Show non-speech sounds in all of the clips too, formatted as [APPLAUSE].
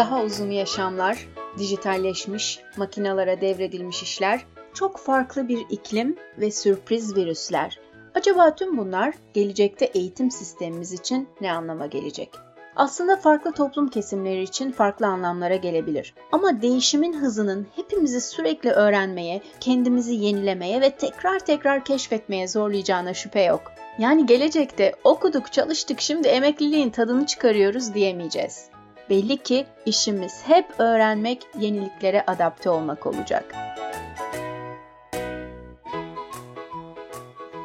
Daha uzun yaşamlar, dijitalleşmiş, makinalara devredilmiş işler, çok farklı bir iklim ve sürpriz virüsler. Acaba tüm bunlar gelecekte eğitim sistemimiz için ne anlama gelecek? Aslında farklı toplum kesimleri için farklı anlamlara gelebilir. Ama değişimin hızının hepimizi sürekli öğrenmeye, kendimizi yenilemeye ve tekrar tekrar keşfetmeye zorlayacağına şüphe yok. Yani gelecekte okuduk, çalıştık, şimdi emekliliğin tadını çıkarıyoruz diyemeyeceğiz. Belli ki işimiz hep öğrenmek, yeniliklere adapte olmak olacak.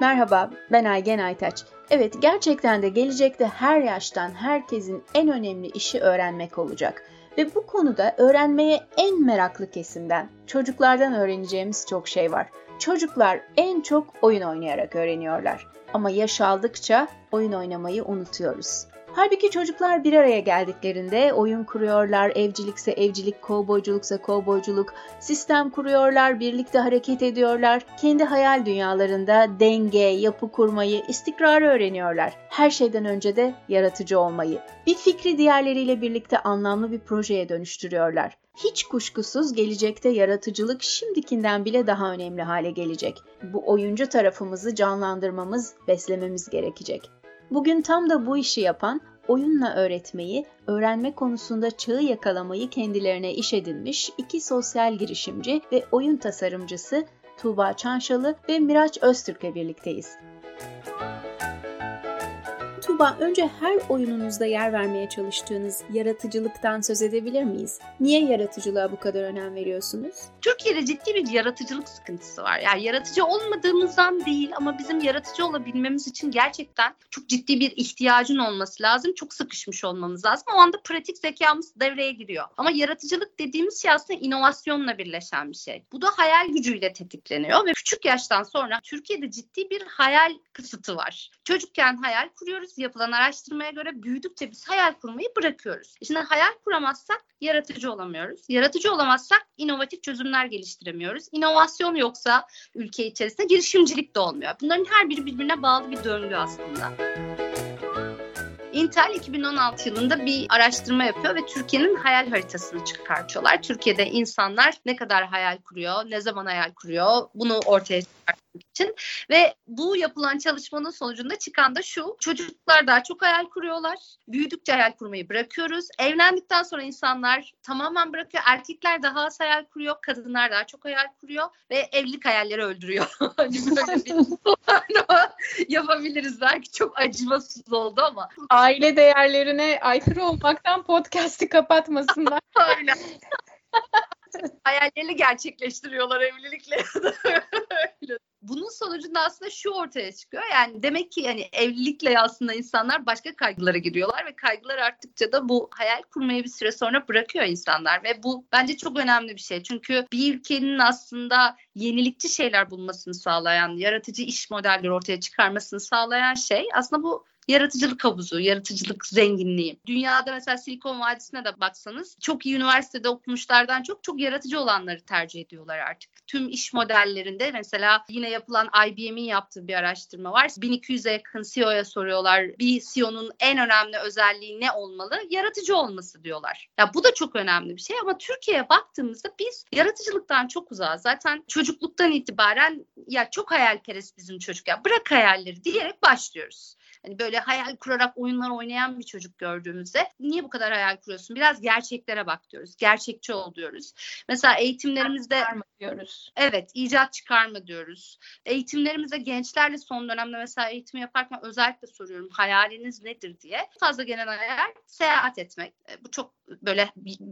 Merhaba, ben Aygen Aytaç. Evet, gerçekten de gelecekte her yaştan herkesin en önemli işi öğrenmek olacak. Ve bu konuda öğrenmeye en meraklı kesimden, çocuklardan öğreneceğimiz çok şey var. Çocuklar en çok oyun oynayarak öğreniyorlar. Ama yaş aldıkça oyun oynamayı unutuyoruz. Halbuki çocuklar bir araya geldiklerinde oyun kuruyorlar, evcilikse evcilik, kovboyculuksa kovboyculuk, sistem kuruyorlar, birlikte hareket ediyorlar. Kendi hayal dünyalarında denge, yapı kurmayı, istikrarı öğreniyorlar. Her şeyden önce de yaratıcı olmayı. Bir fikri diğerleriyle birlikte anlamlı bir projeye dönüştürüyorlar. Hiç kuşkusuz gelecekte yaratıcılık şimdikinden bile daha önemli hale gelecek. Bu oyuncu tarafımızı canlandırmamız, beslememiz gerekecek. Bugün tam da bu işi yapan, oyunla öğretmeyi, öğrenme konusunda çağı yakalamayı kendilerine iş edinmiş iki sosyal girişimci ve oyun tasarımcısı Tuğba Çanşalı ve Miraç Öztürk'le birlikteyiz. Tuğba, önce her oyununuzda yer vermeye çalıştığınız yaratıcılıktan söz edebilir miyiz? Niye yaratıcılığa bu kadar önem veriyorsunuz? Türkiye'de ciddi bir yaratıcılık sıkıntısı var. Yani yaratıcı olmadığımızdan değil ama bizim yaratıcı olabilmemiz için gerçekten çok ciddi bir ihtiyacın olması lazım. Çok sıkışmış olmamız lazım. O anda pratik zekamız devreye giriyor. Ama yaratıcılık dediğimiz şey aslında inovasyonla birleşen bir şey. Bu da hayal gücüyle tetikleniyor ve küçük yaştan sonra Türkiye'de ciddi bir hayal kısıtı var. Çocukken hayal kuruyoruz, yapılan araştırmaya göre büyüdükçe biz hayal kurmayı bırakıyoruz. Şimdi hayal kuramazsak yaratıcı olamıyoruz. Yaratıcı olamazsak inovatif çözümler geliştiremiyoruz. İnovasyon yoksa ülke içerisinde girişimcilik de olmuyor. Bunların her biri birbirine bağlı bir döngü aslında. Intel 2016 yılında bir araştırma yapıyor ve Türkiye'nin hayal haritasını çıkartıyorlar. Türkiye'de insanlar ne kadar hayal kuruyor, ne zaman hayal kuruyor bunu ortaya çıkartmak için. Ve bu yapılan çalışmanın sonucunda çıkan da şu. Çocuklar daha çok hayal kuruyorlar. Büyüdükçe hayal kurmayı bırakıyoruz. Evlendikten sonra insanlar tamamen bırakıyor. Erkekler daha az hayal kuruyor. Kadınlar daha çok hayal kuruyor. Ve evlilik hayalleri öldürüyor. [LAUGHS] hani böyle bir [LAUGHS] yapabiliriz. Belki çok acımasız oldu ama. Aile değerlerine aykırı olmaktan podcast'i kapatmasınlar. [LAUGHS] Aynen. Hayallerini gerçekleştiriyorlar evlilikle. Bunun sonucunda aslında şu ortaya çıkıyor. Yani demek ki yani evlilikle aslında insanlar başka kaygılara giriyorlar ve kaygılar arttıkça da bu hayal kurmayı bir süre sonra bırakıyor insanlar ve bu bence çok önemli bir şey. Çünkü bir ülkenin aslında yenilikçi şeyler bulmasını sağlayan, yaratıcı iş modelleri ortaya çıkarmasını sağlayan şey aslında bu yaratıcılık havuzu, yaratıcılık zenginliği. Dünyada mesela Silikon Vadisi'ne de baksanız çok iyi üniversitede okumuşlardan çok çok yaratıcı olanları tercih ediyorlar artık. Tüm iş modellerinde mesela yine yapılan IBM'in yaptığı bir araştırma var. 1200'e yakın CEO'ya soruyorlar. Bir CEO'nun en önemli özelliği ne olmalı? Yaratıcı olması diyorlar. Ya bu da çok önemli bir şey ama Türkiye'ye baktığımızda biz yaratıcılıktan çok uzağız. Zaten çocukluktan itibaren ya çok hayalperest bizim çocuk ya bırak hayalleri diyerek başlıyoruz. Hani böyle hayal kurarak oyunlar oynayan bir çocuk gördüğümüzde niye bu kadar hayal kuruyorsun? Biraz gerçeklere bak diyoruz. Gerçekçi ol diyoruz. Mesela eğitimlerimizde diyoruz. Evet, icat çıkarma diyoruz. Eğitimlerimizde gençlerle son dönemde mesela eğitimi yaparken özellikle soruyorum hayaliniz nedir diye. Fazla gelen hayal seyahat etmek. E, bu çok böyle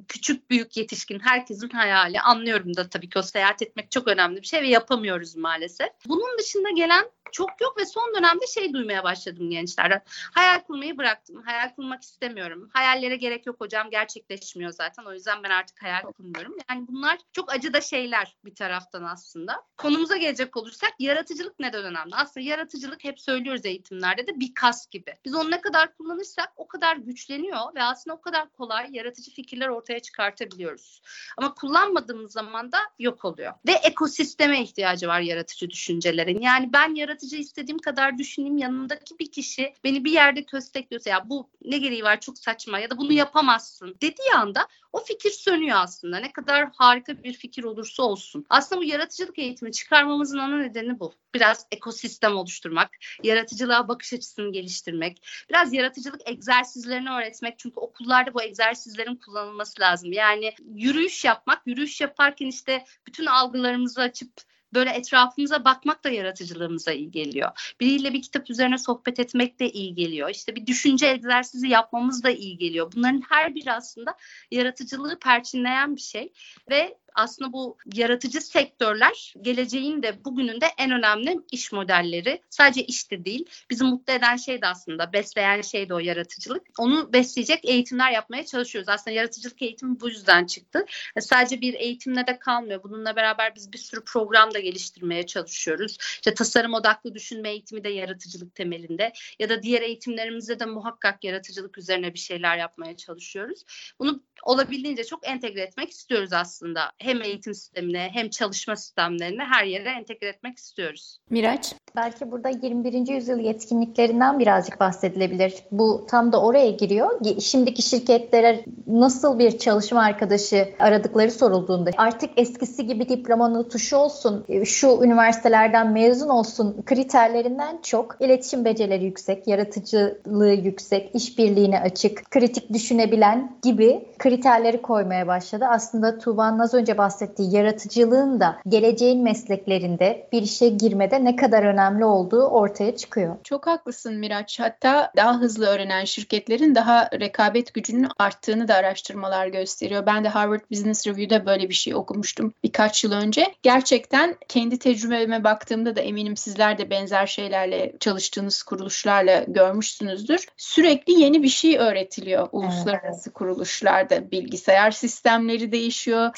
küçük büyük yetişkin herkesin hayali. Anlıyorum da tabii ki o seyahat etmek çok önemli bir şey ve yapamıyoruz maalesef. Bunun dışında gelen çok yok ve son dönemde şey duymaya başladım gençlerden. Hayal kurmayı bıraktım. Hayal kurmak istemiyorum. Hayallere gerek yok hocam gerçekleşmiyor zaten. O yüzden ben artık hayal kurmuyorum. Yani bunlar çok acı da şeyler bir taraftan aslında. Konumuza gelecek olursak yaratıcılık neden önemli? Aslında yaratıcılık hep söylüyoruz eğitimlerde de bir kas gibi. Biz onu ne kadar kullanırsak o kadar güçleniyor ve aslında o kadar kolay yaratıcı fikirler ortaya çıkartabiliyoruz. Ama kullanmadığımız zaman da yok oluyor. Ve ekosisteme ihtiyacı var yaratıcı düşüncelerin. Yani ben yaratıcı istediğim kadar düşüneyim yanındaki bir kişi beni bir yerde köstekliyorsa ya bu ne gereği var çok saçma ya da bunu yapamazsın dediği anda o fikir sönüyor aslında. Ne kadar harika bir fikir olursa olsun. Aslında bu yaratıcılık eğitimi çıkarmamızın ana nedeni bu. Biraz ekosistem oluşturmak, yaratıcılığa bakış açısını geliştirmek, biraz yaratıcılık egzersizlerini öğretmek. Çünkü okullarda bu egzersizlerin kullanılması lazım. Yani yürüyüş yapmak, yürüyüş yaparken işte bütün algılarımızı açıp böyle etrafımıza bakmak da yaratıcılığımıza iyi geliyor. Biriyle bir kitap üzerine sohbet etmek de iyi geliyor. İşte bir düşünce egzersizi yapmamız da iyi geliyor. Bunların her biri aslında yaratıcılığı perçinleyen bir şey ve aslında bu yaratıcı sektörler geleceğin de bugünün de en önemli iş modelleri. Sadece işte değil. Bizi mutlu eden şey de aslında besleyen şey de o yaratıcılık. Onu besleyecek eğitimler yapmaya çalışıyoruz. Aslında yaratıcılık eğitimi bu yüzden çıktı. E, sadece bir eğitimle de kalmıyor. Bununla beraber biz bir sürü program da geliştirmeye çalışıyoruz. İşte tasarım odaklı düşünme eğitimi de yaratıcılık temelinde ya da diğer eğitimlerimizde de muhakkak yaratıcılık üzerine bir şeyler yapmaya çalışıyoruz. Bunu olabildiğince çok entegre etmek istiyoruz aslında hem eğitim sistemine hem çalışma sistemlerine her yere entegre etmek istiyoruz. Miraç? Belki burada 21. yüzyıl yetkinliklerinden birazcık bahsedilebilir. Bu tam da oraya giriyor. Şimdiki şirketlere nasıl bir çalışma arkadaşı aradıkları sorulduğunda artık eskisi gibi diplomanın tuşu olsun, şu üniversitelerden mezun olsun kriterlerinden çok iletişim becerileri yüksek, yaratıcılığı yüksek, işbirliğine açık, kritik düşünebilen gibi kriterleri koymaya başladı. Aslında Tuğba'nın az önce bahsettiği yaratıcılığın da geleceğin mesleklerinde bir işe girmede ne kadar önemli olduğu ortaya çıkıyor. Çok haklısın Miraç. Hatta daha hızlı öğrenen şirketlerin daha rekabet gücünün arttığını da araştırmalar gösteriyor. Ben de Harvard Business Review'da böyle bir şey okumuştum birkaç yıl önce. Gerçekten kendi tecrübeme baktığımda da eminim sizler de benzer şeylerle çalıştığınız kuruluşlarla görmüşsünüzdür. Sürekli yeni bir şey öğretiliyor uluslararası evet. kuruluşlarda. Bilgisayar sistemleri değişiyor.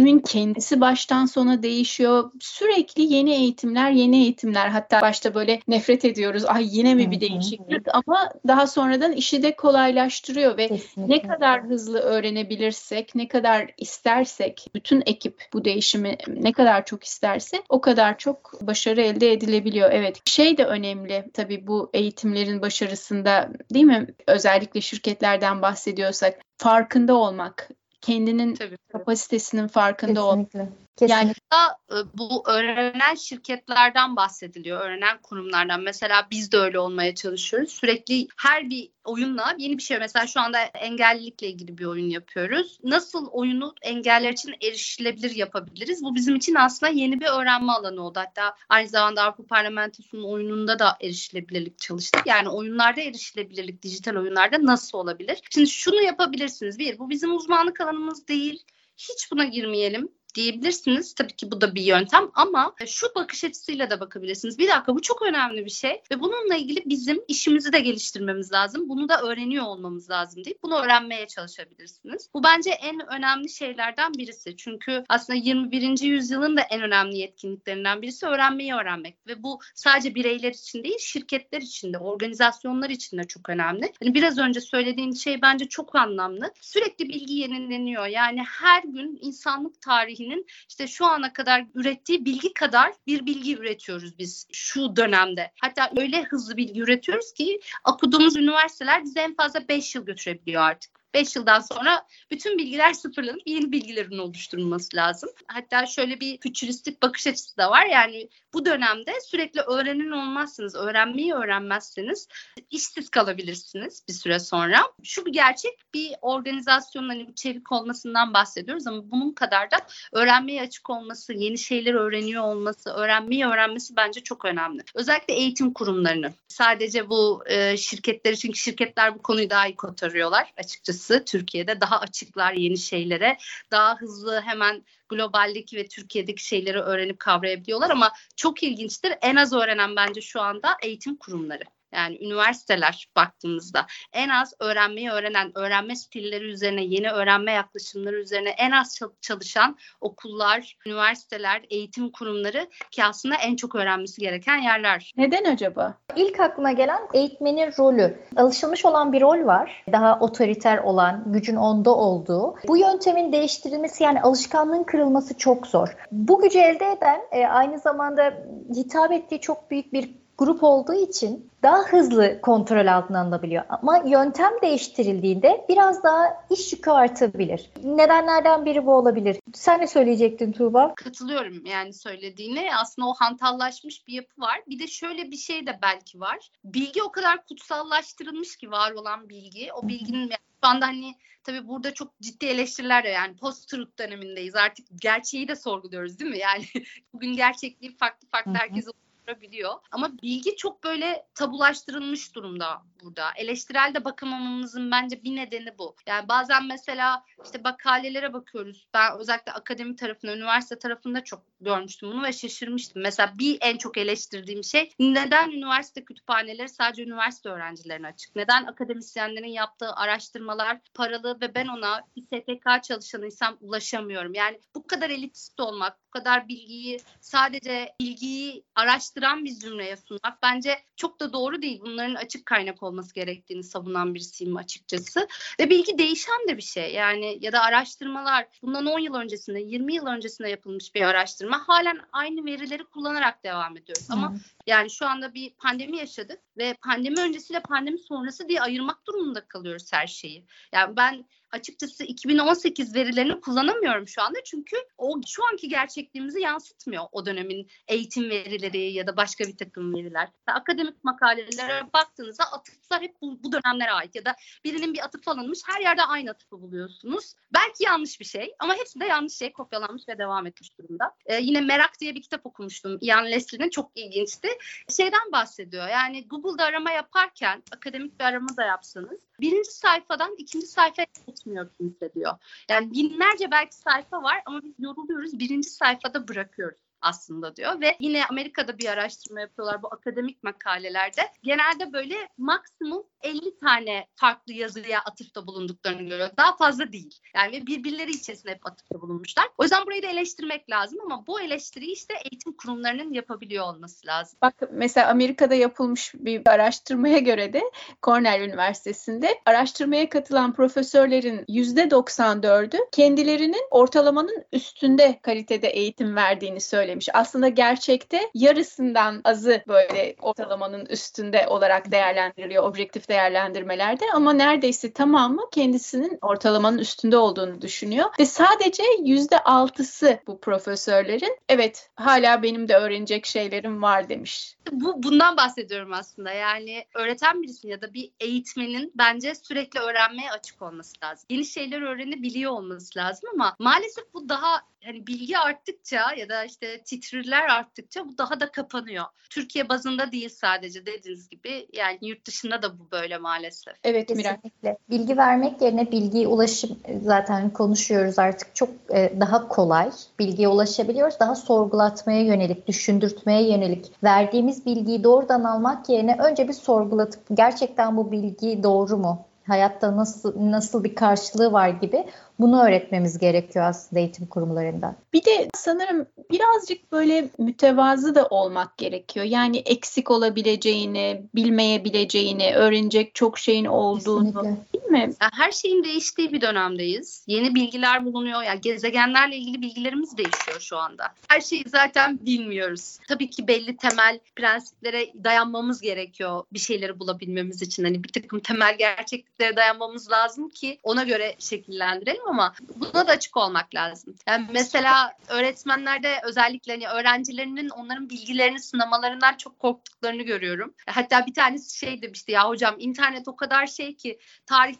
Sistemin kendisi baştan sona değişiyor. Sürekli yeni eğitimler, yeni eğitimler. Hatta başta böyle nefret ediyoruz. Ay yine mi bir değişiklik? Ama daha sonradan işi de kolaylaştırıyor ve Kesinlikle. ne kadar hızlı öğrenebilirsek, ne kadar istersek, bütün ekip bu değişimi ne kadar çok isterse o kadar çok başarı elde edilebiliyor. Evet. Şey de önemli tabii bu eğitimlerin başarısında değil mi? Özellikle şirketlerden bahsediyorsak farkında olmak, kendinin tabii, tabii. kapasitesinin farkında Kesinlikle. olmak. Kesinlikle. Yani da e, bu öğrenen şirketlerden bahsediliyor, öğrenen kurumlardan. Mesela biz de öyle olmaya çalışıyoruz. Sürekli her bir oyunla yeni bir şey. Mesela şu anda engellilikle ilgili bir oyun yapıyoruz. Nasıl oyunu engeller için erişilebilir yapabiliriz? Bu bizim için aslında yeni bir öğrenme alanı oldu. Hatta aynı zamanda Avrupa Parlamentosu'nun oyununda da erişilebilirlik çalıştık. Yani oyunlarda erişilebilirlik, dijital oyunlarda nasıl olabilir? Şimdi şunu yapabilirsiniz. Bir, bu bizim uzmanlık alanımız değil. Hiç buna girmeyelim diyebilirsiniz. Tabii ki bu da bir yöntem ama şu bakış açısıyla da bakabilirsiniz. Bir dakika bu çok önemli bir şey ve bununla ilgili bizim işimizi de geliştirmemiz lazım. Bunu da öğreniyor olmamız lazım deyip bunu öğrenmeye çalışabilirsiniz. Bu bence en önemli şeylerden birisi. Çünkü aslında 21. yüzyılın da en önemli yetkinliklerinden birisi öğrenmeyi öğrenmek ve bu sadece bireyler için değil şirketler için de organizasyonlar için de çok önemli. Yani biraz önce söylediğin şey bence çok anlamlı. Sürekli bilgi yenileniyor. Yani her gün insanlık tarihi tarihinin işte şu ana kadar ürettiği bilgi kadar bir bilgi üretiyoruz biz şu dönemde. Hatta öyle hızlı bilgi üretiyoruz ki okuduğumuz üniversiteler bize en fazla 5 yıl götürebiliyor artık. 5 yıldan sonra bütün bilgiler sıfırlanıp yeni bilgilerin oluşturulması lazım. Hatta şöyle bir fütüristik bakış açısı da var. Yani bu dönemde sürekli öğrenin olmazsınız, öğrenmeyi öğrenmezseniz işsiz kalabilirsiniz bir süre sonra. Şu bir gerçek bir organizasyonun hani bir çevik olmasından bahsediyoruz ama bunun kadar da öğrenmeye açık olması, yeni şeyler öğreniyor olması, öğrenmeyi öğrenmesi bence çok önemli. Özellikle eğitim kurumlarını. Sadece bu e, şirketleri çünkü şirketler bu konuyu daha iyi kotarıyorlar açıkçası açıkçası Türkiye'de daha açıklar yeni şeylere. Daha hızlı hemen globaldeki ve Türkiye'deki şeyleri öğrenip kavrayabiliyorlar ama çok ilginçtir. En az öğrenen bence şu anda eğitim kurumları. Yani üniversiteler baktığımızda en az öğrenmeyi öğrenen, öğrenme stilleri üzerine, yeni öğrenme yaklaşımları üzerine en az çalışan okullar, üniversiteler, eğitim kurumları ki aslında en çok öğrenmesi gereken yerler. Neden acaba? İlk aklıma gelen eğitmenin rolü. Alışılmış olan bir rol var. Daha otoriter olan, gücün onda olduğu. Bu yöntemin değiştirilmesi yani alışkanlığın kırılması çok zor. Bu gücü elde eden e, aynı zamanda hitap ettiği çok büyük bir grup olduğu için daha hızlı kontrol altına alınabiliyor. Ama yöntem değiştirildiğinde biraz daha iş yükü artabilir. Nedenlerden biri bu olabilir. Sen ne söyleyecektin Tuğba? Katılıyorum yani söylediğine. Aslında o hantallaşmış bir yapı var. Bir de şöyle bir şey de belki var. Bilgi o kadar kutsallaştırılmış ki var olan bilgi. O bilginin şu anda hani tabii burada çok ciddi eleştiriler de yani post-truth dönemindeyiz. Artık gerçeği de sorguluyoruz değil mi? Yani [LAUGHS] bugün gerçekliği farklı farklı herkes oluşturabiliyor. Ama bilgi çok böyle tabulaştırılmış durumda burada. Eleştirel de bakamamamızın bence bir nedeni bu. Yani bazen mesela işte makalelere bakıyoruz. Ben özellikle akademi tarafında, üniversite tarafında çok görmüştüm bunu ve şaşırmıştım. Mesela bir en çok eleştirdiğim şey neden üniversite kütüphaneleri sadece üniversite öğrencilerine açık? Neden akademisyenlerin yaptığı araştırmalar paralı ve ben ona bir STK çalışanıysam ulaşamıyorum? Yani bu kadar elitist olmak, bu kadar bilgiyi sadece bilgiyi araştıran bir zümreye sunmak bence çok da doğru değil. Bunların açık kaynak olması gerektiğini savunan birisiyim açıkçası. Ve bilgi değişen de bir şey. Yani ya da araştırmalar bundan 10 yıl öncesinde, 20 yıl öncesinde yapılmış bir araştırma. Halen aynı verileri kullanarak devam ediyoruz. Ama yani şu anda bir pandemi yaşadık ve pandemi öncesiyle pandemi sonrası diye ayırmak durumunda kalıyoruz her şeyi. Yani ben açıkçası 2018 verilerini kullanamıyorum şu anda çünkü o şu anki gerçekliğimizi yansıtmıyor o dönemin eğitim verileri ya da başka bir takım veriler. Akademik makalelere baktığınızda atıflar hep bu, bu dönemlere ait ya da birinin bir atıf alınmış her yerde aynı atıfı buluyorsunuz. Belki yanlış bir şey ama hepsi de yanlış şey kopyalanmış ve devam etmiş durumda. Ee, yine Merak diye bir kitap okumuştum. Ian Leslie'nin çok ilginçti. Şeyden bahsediyor yani Google'da arama yaparken akademik bir arama da yapsanız birinci sayfadan ikinci sayfaya geçmiyor kimse diyor. Yani binlerce belki sayfa var ama biz yoruluyoruz birinci sayfada bırakıyoruz aslında diyor ve yine Amerika'da bir araştırma yapıyorlar bu akademik makalelerde. Genelde böyle maksimum 50 tane farklı yazıya atıfta bulunduklarını görüyoruz. Daha fazla değil. Yani birbirleri içerisinde hep atıfta bulunmuşlar. O yüzden burayı da eleştirmek lazım ama bu eleştiriyi işte eğitim kurumlarının yapabiliyor olması lazım. Bak mesela Amerika'da yapılmış bir araştırmaya göre de Cornell Üniversitesi'nde araştırmaya katılan profesörlerin %94'ü kendilerinin ortalamanın üstünde kalitede eğitim verdiğini söylemiş. Aslında gerçekte yarısından azı böyle ortalamanın üstünde olarak değerlendiriliyor objektif değerlendirmelerde ama neredeyse tamamı kendisinin ortalamanın üstünde olduğunu düşünüyor. Ve sadece yüzde altısı bu profesörlerin evet hala benim de öğrenecek şeylerim var demiş. Bu bundan bahsediyorum aslında. Yani öğreten birisinin ya da bir eğitmenin bence sürekli öğrenmeye açık olması lazım. Yeni şeyler öğrenebiliyor olması lazım ama maalesef bu daha hani bilgi arttıkça ya da işte titriler arttıkça bu daha da kapanıyor. Türkiye bazında değil sadece dediğiniz gibi yani yurt dışında da bu böyle maalesef. Evet Kesinlikle. Bilgi vermek yerine bilgiye ulaşım zaten konuşuyoruz artık çok e, daha kolay. Bilgiye ulaşabiliyoruz. Daha sorgulatmaya yönelik, düşündürtmeye yönelik. Verdiğimiz bilgiyi doğrudan almak yerine önce bir sorgulatıp gerçekten bu bilgi doğru mu? Hayatta nasıl nasıl bir karşılığı var gibi bunu öğretmemiz gerekiyor aslında eğitim kurumlarında. Bir de sanırım birazcık böyle mütevazı da olmak gerekiyor. Yani eksik olabileceğini, bilmeyebileceğini, öğrenecek çok şeyin olduğunu Kesinlikle. Mi? her şeyin değiştiği bir dönemdeyiz. Yeni bilgiler bulunuyor. Yani gezegenlerle ilgili bilgilerimiz değişiyor şu anda. Her şeyi zaten bilmiyoruz. Tabii ki belli temel prensiplere dayanmamız gerekiyor bir şeyleri bulabilmemiz için. Hani bir takım temel gerçekliklere dayanmamız lazım ki ona göre şekillendirelim ama buna da açık olmak lazım. Yani mesela öğretmenlerde özellikle hani öğrencilerinin onların bilgilerini sınamalarından çok korktuklarını görüyorum. Hatta bir tanesi şey demişti ya hocam internet o kadar şey ki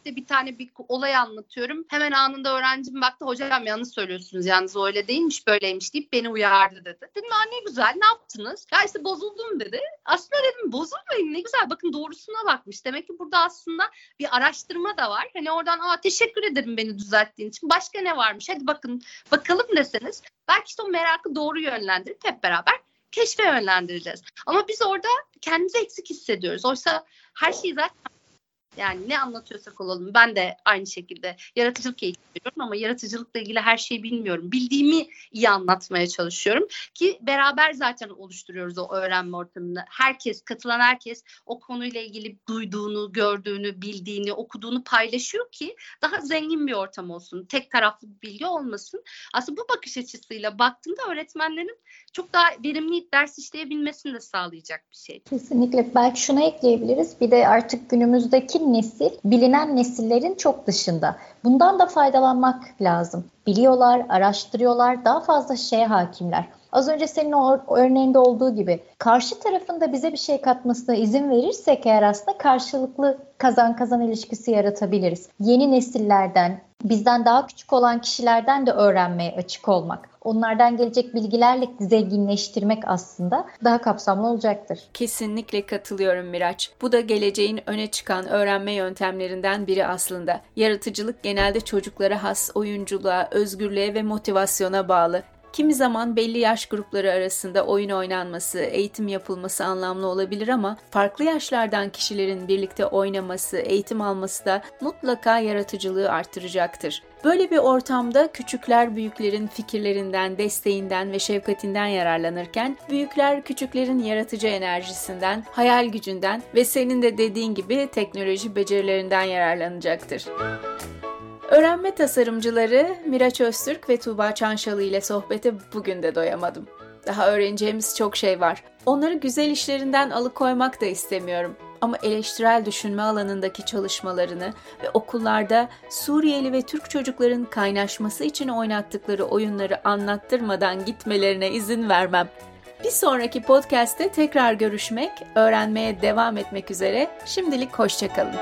tarihte bir tane bir olay anlatıyorum. Hemen anında öğrencim baktı hocam yanlış söylüyorsunuz yalnız öyle değilmiş böyleymiş deyip beni uyardı dedi. Dedim ne güzel ne yaptınız? Ya işte bozuldum dedi. Aslında dedim bozulmayın ne güzel bakın doğrusuna bakmış. Demek ki burada aslında bir araştırma da var. Hani oradan aa teşekkür ederim beni düzelttiğiniz ettiğin için başka ne varmış hadi bakın bakalım deseniz belki işte o merakı doğru yönlendirip hep beraber keşfe yönlendireceğiz. Ama biz orada kendimizi eksik hissediyoruz. Oysa her şeyi zaten Yani ne anlatıyorsak olalım. Ben de aynı şekilde yaratıcılık eğitimi veriyorum ama yaratıcılıkla ilgili her şeyi bilmiyorum. Bildiğimi iyi anlatmaya çalışıyorum ki beraber zaten oluşturuyoruz o öğrenme ortamını. Herkes, katılan herkes o konuyla ilgili duyduğunu, gördüğünü, bildiğini, okuduğunu paylaşıyor ki daha zengin bir ortam olsun. Tek taraflı bir bilgi olmasın. Aslında bu bakış açısıyla baktığında öğretmenlerin çok daha verimli ders işleyebilmesini de sağlayacak bir şey. Kesinlikle. Belki şuna ekleyebiliriz. Bir de artık günümüzdeki nesil bilinen nesillerin çok dışında. Bundan da faydalanmak lazım. Biliyorlar, araştırıyorlar, daha fazla şeye hakimler. Az önce senin o örneğinde olduğu gibi karşı tarafında bize bir şey katmasına izin verirsek eğer aslında karşılıklı kazan kazan ilişkisi yaratabiliriz. Yeni nesillerden, bizden daha küçük olan kişilerden de öğrenmeye açık olmak onlardan gelecek bilgilerle zenginleştirmek aslında daha kapsamlı olacaktır. Kesinlikle katılıyorum Miraç. Bu da geleceğin öne çıkan öğrenme yöntemlerinden biri aslında. Yaratıcılık genelde çocuklara has oyunculuğa, özgürlüğe ve motivasyona bağlı. Kimi zaman belli yaş grupları arasında oyun oynanması, eğitim yapılması anlamlı olabilir ama farklı yaşlardan kişilerin birlikte oynaması, eğitim alması da mutlaka yaratıcılığı artıracaktır. Böyle bir ortamda küçükler büyüklerin fikirlerinden, desteğinden ve şefkatinden yararlanırken büyükler küçüklerin yaratıcı enerjisinden, hayal gücünden ve senin de dediğin gibi teknoloji becerilerinden yararlanacaktır. Öğrenme tasarımcıları Miraç Öztürk ve Tuğba Çanşalı ile sohbete bugün de doyamadım. Daha öğreneceğimiz çok şey var. Onları güzel işlerinden alıkoymak da istemiyorum. Ama eleştirel düşünme alanındaki çalışmalarını ve okullarda Suriyeli ve Türk çocukların kaynaşması için oynattıkları oyunları anlattırmadan gitmelerine izin vermem. Bir sonraki podcast'te tekrar görüşmek, öğrenmeye devam etmek üzere. Şimdilik hoşçakalın.